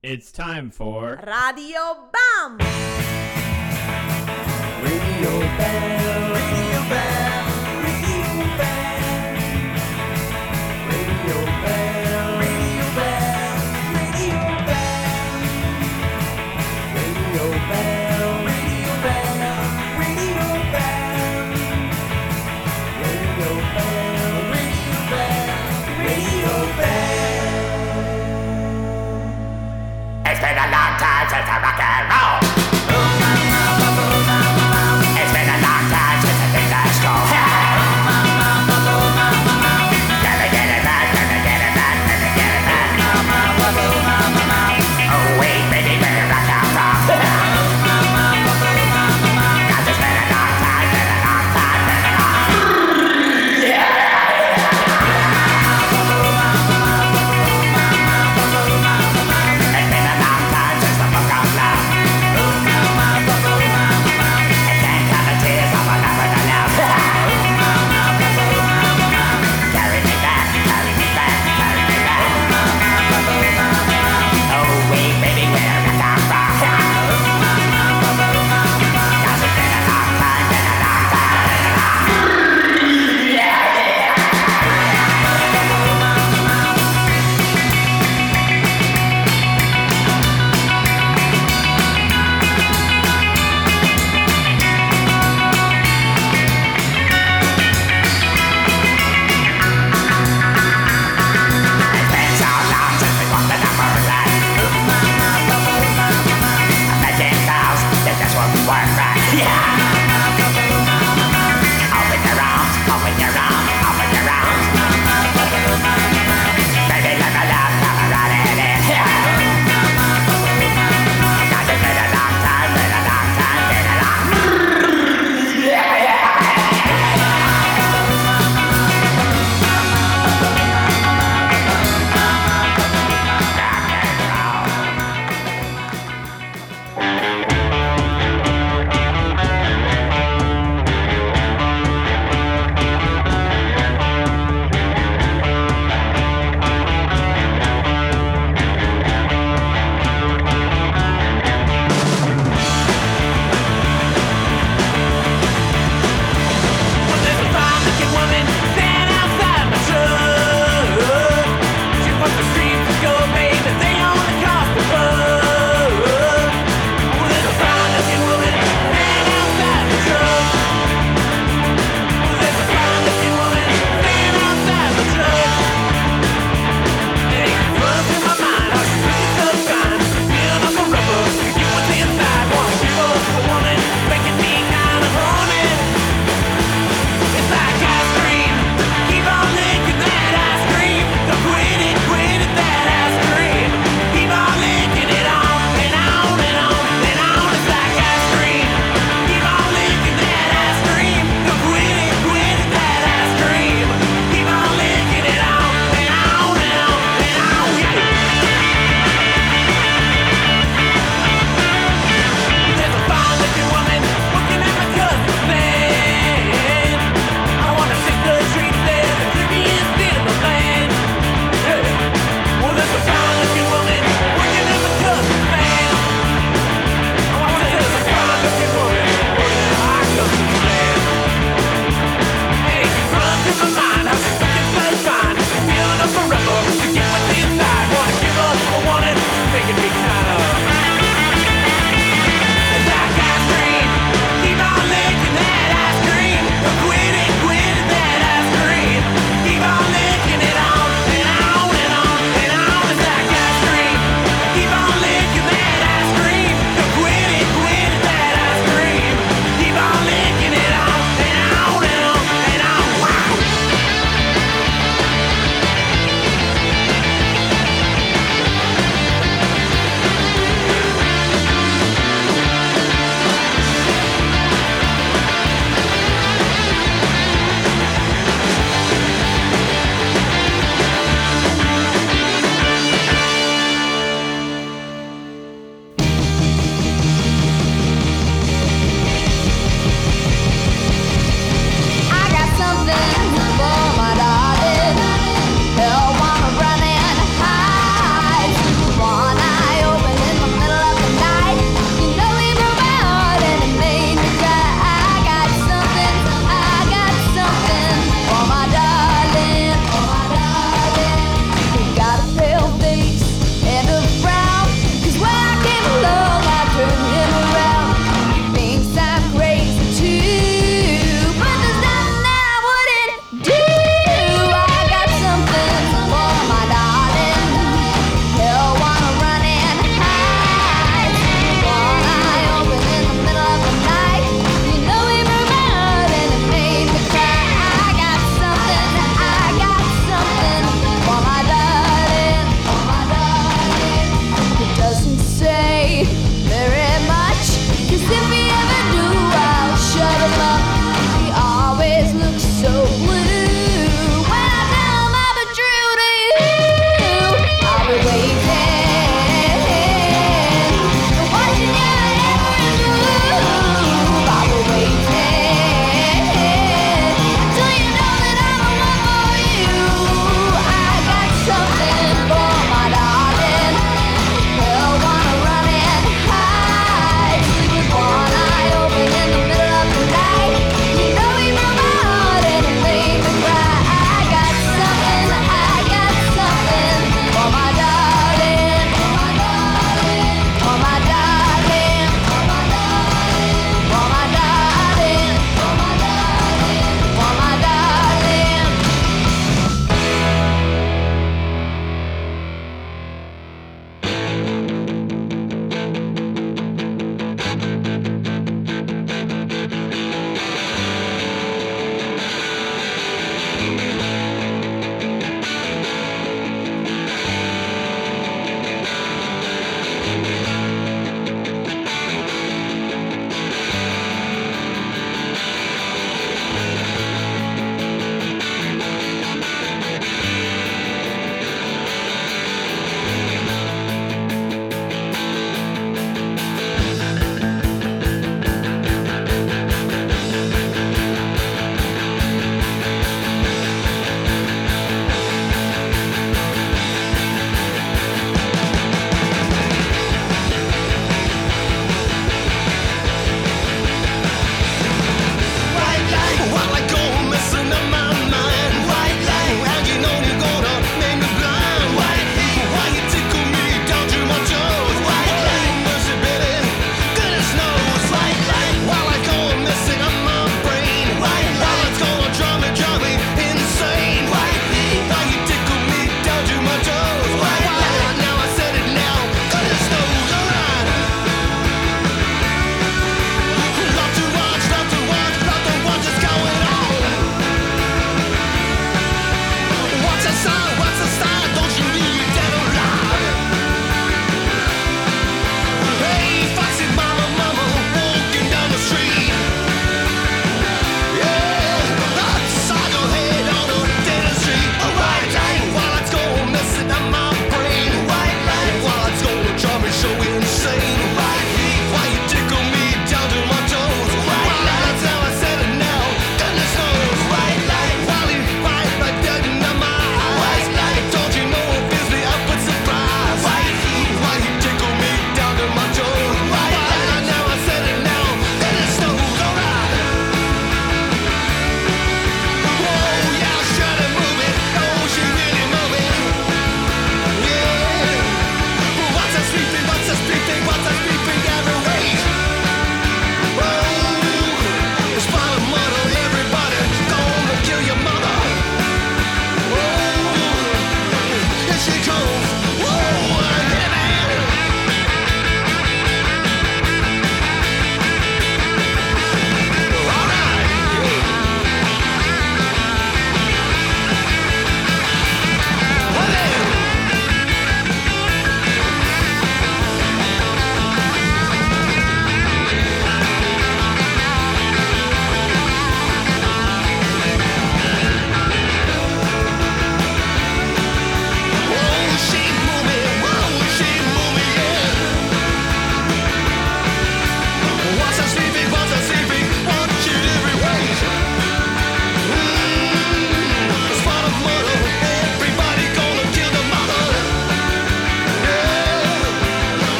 It's time for Radio Bam! Radio Bam,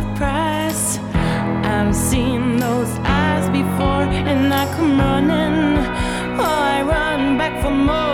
surprise. I've seen those eyes before, and I come running. Oh, I run back for more.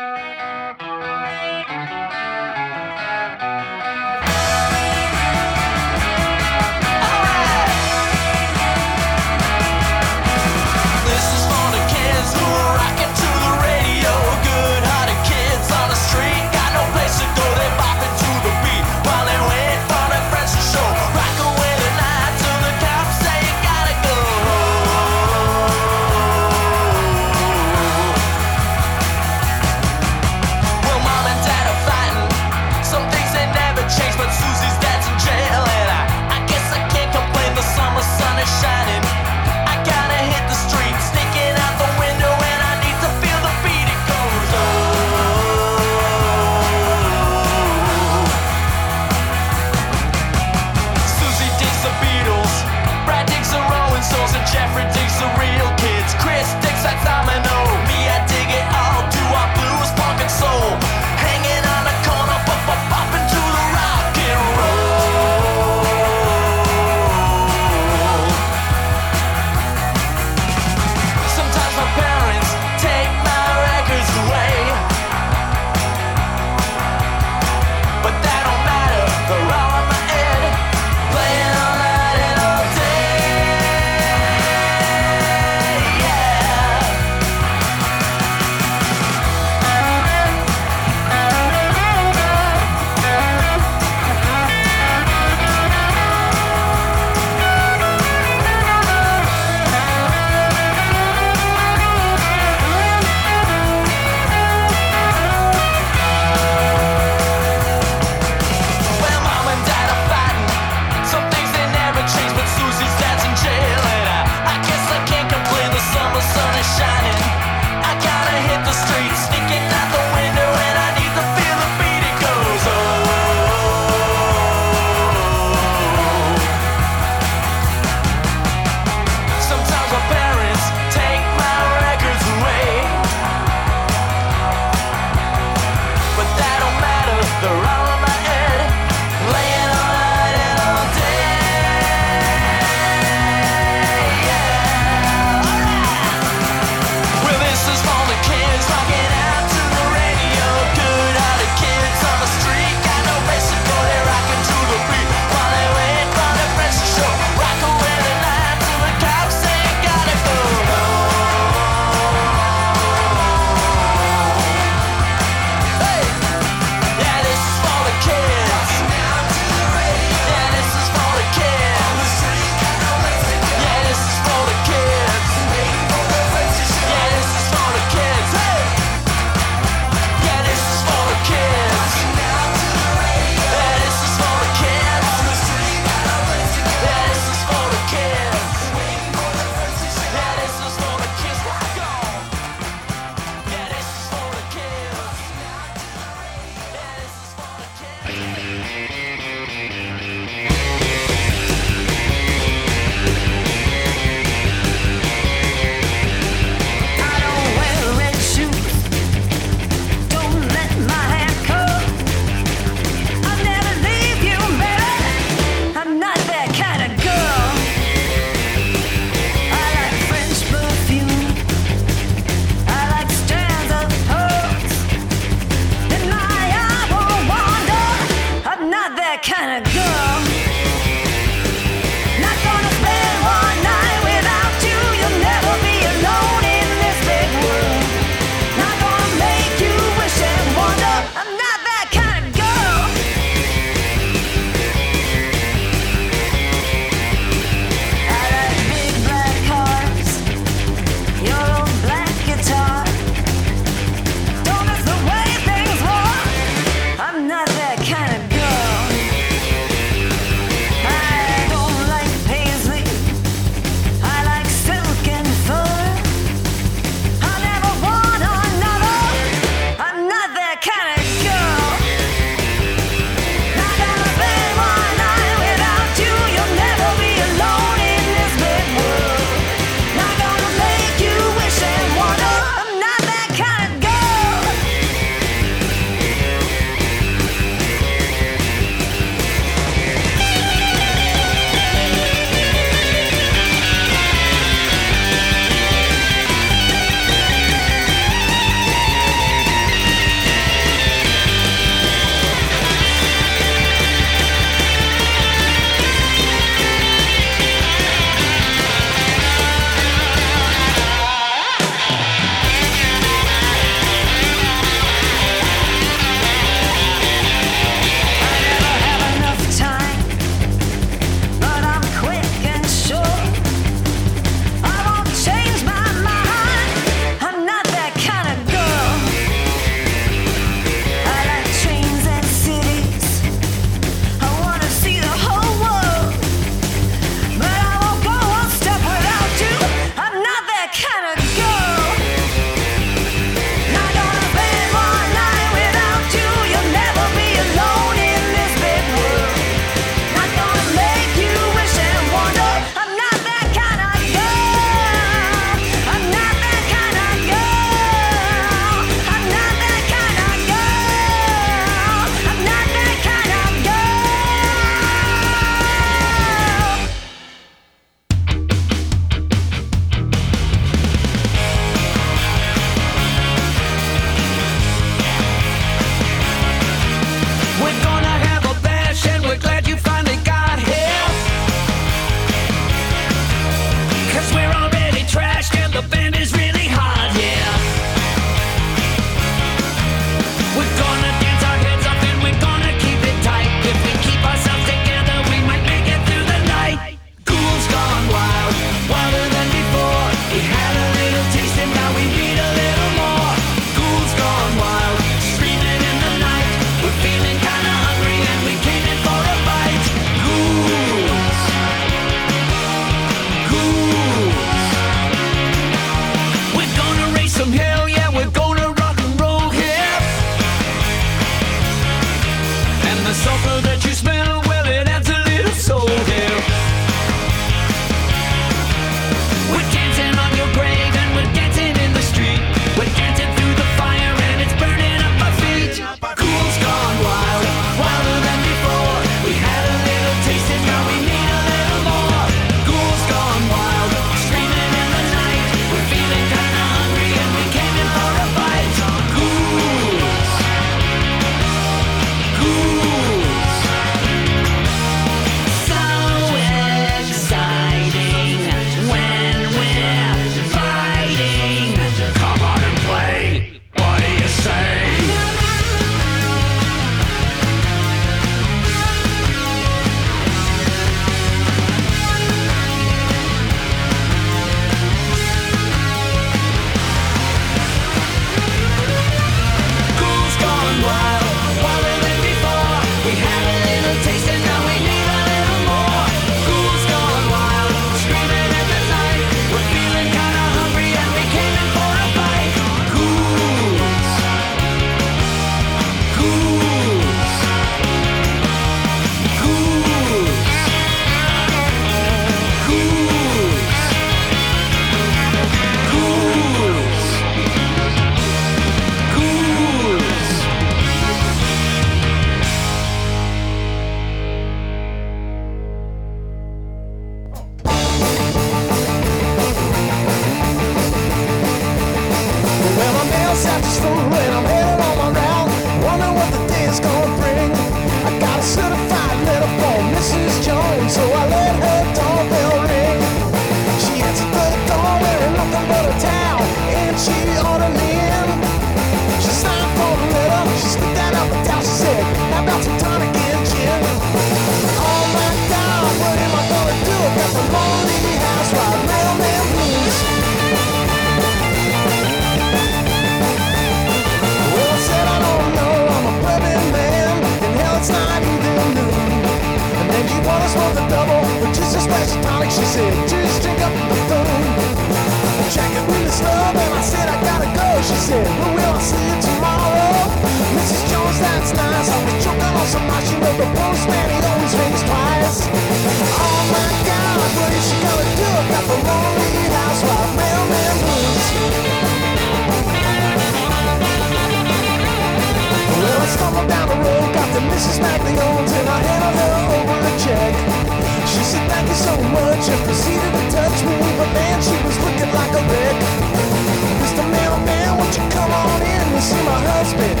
My husband?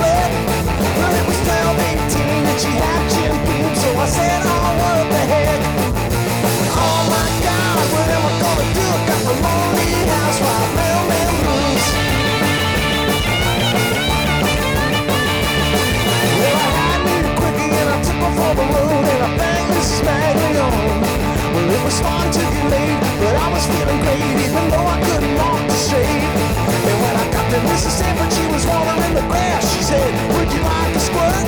Left. Well, it was 12, 18, and she had gin boobs, so I said, oh, what the heck? Oh my God, what am I gonna do? Got the lonely housewife, mailman blues. Well, I had me a quickie and I took off on the road and I banged Mrs. Maglione. Well, it was fun to get late, but I was feeling great was rolling in the grass. She said, Would you like a squirt?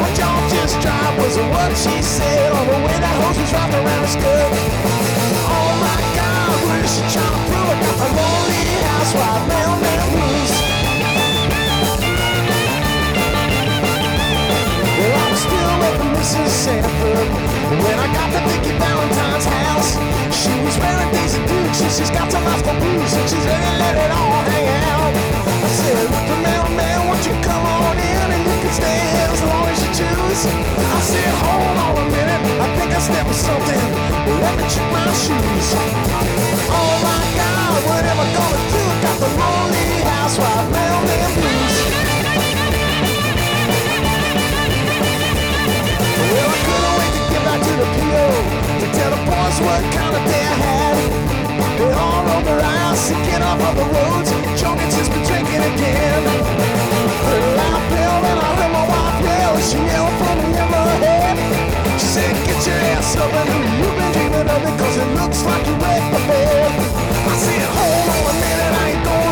What y'all just tried was what she said on the way that hose was wrapped around her skirt. Oh my God, what is she to prove? I got the lonely housewife, mailman blues. At the Mrs. Sanford when I got to Vicky Valentine's house. She was wearing Daisy Dukes and she's got some Moscow blues and she's ready to let it all hang out. I said, look, the mailman, won't you come on in and you can stay here as long as you choose. I said, hold on a minute, I think I stepped on something. Let me check my shoes. Oh my God, what am I gonna do? Got the lonely housewife mailman blues. Well, to to the to tell the boys what kind of day I had. They all rolled their eyes and get off of the roads. Jogging has been drinking again. A loud bell and I heard my wife yell. She yelled from in my head. She said, Get your ass up and you've been dreaming of it 'cause it looks like you wrecked the bed. I said, Hold on a minute, I ain't going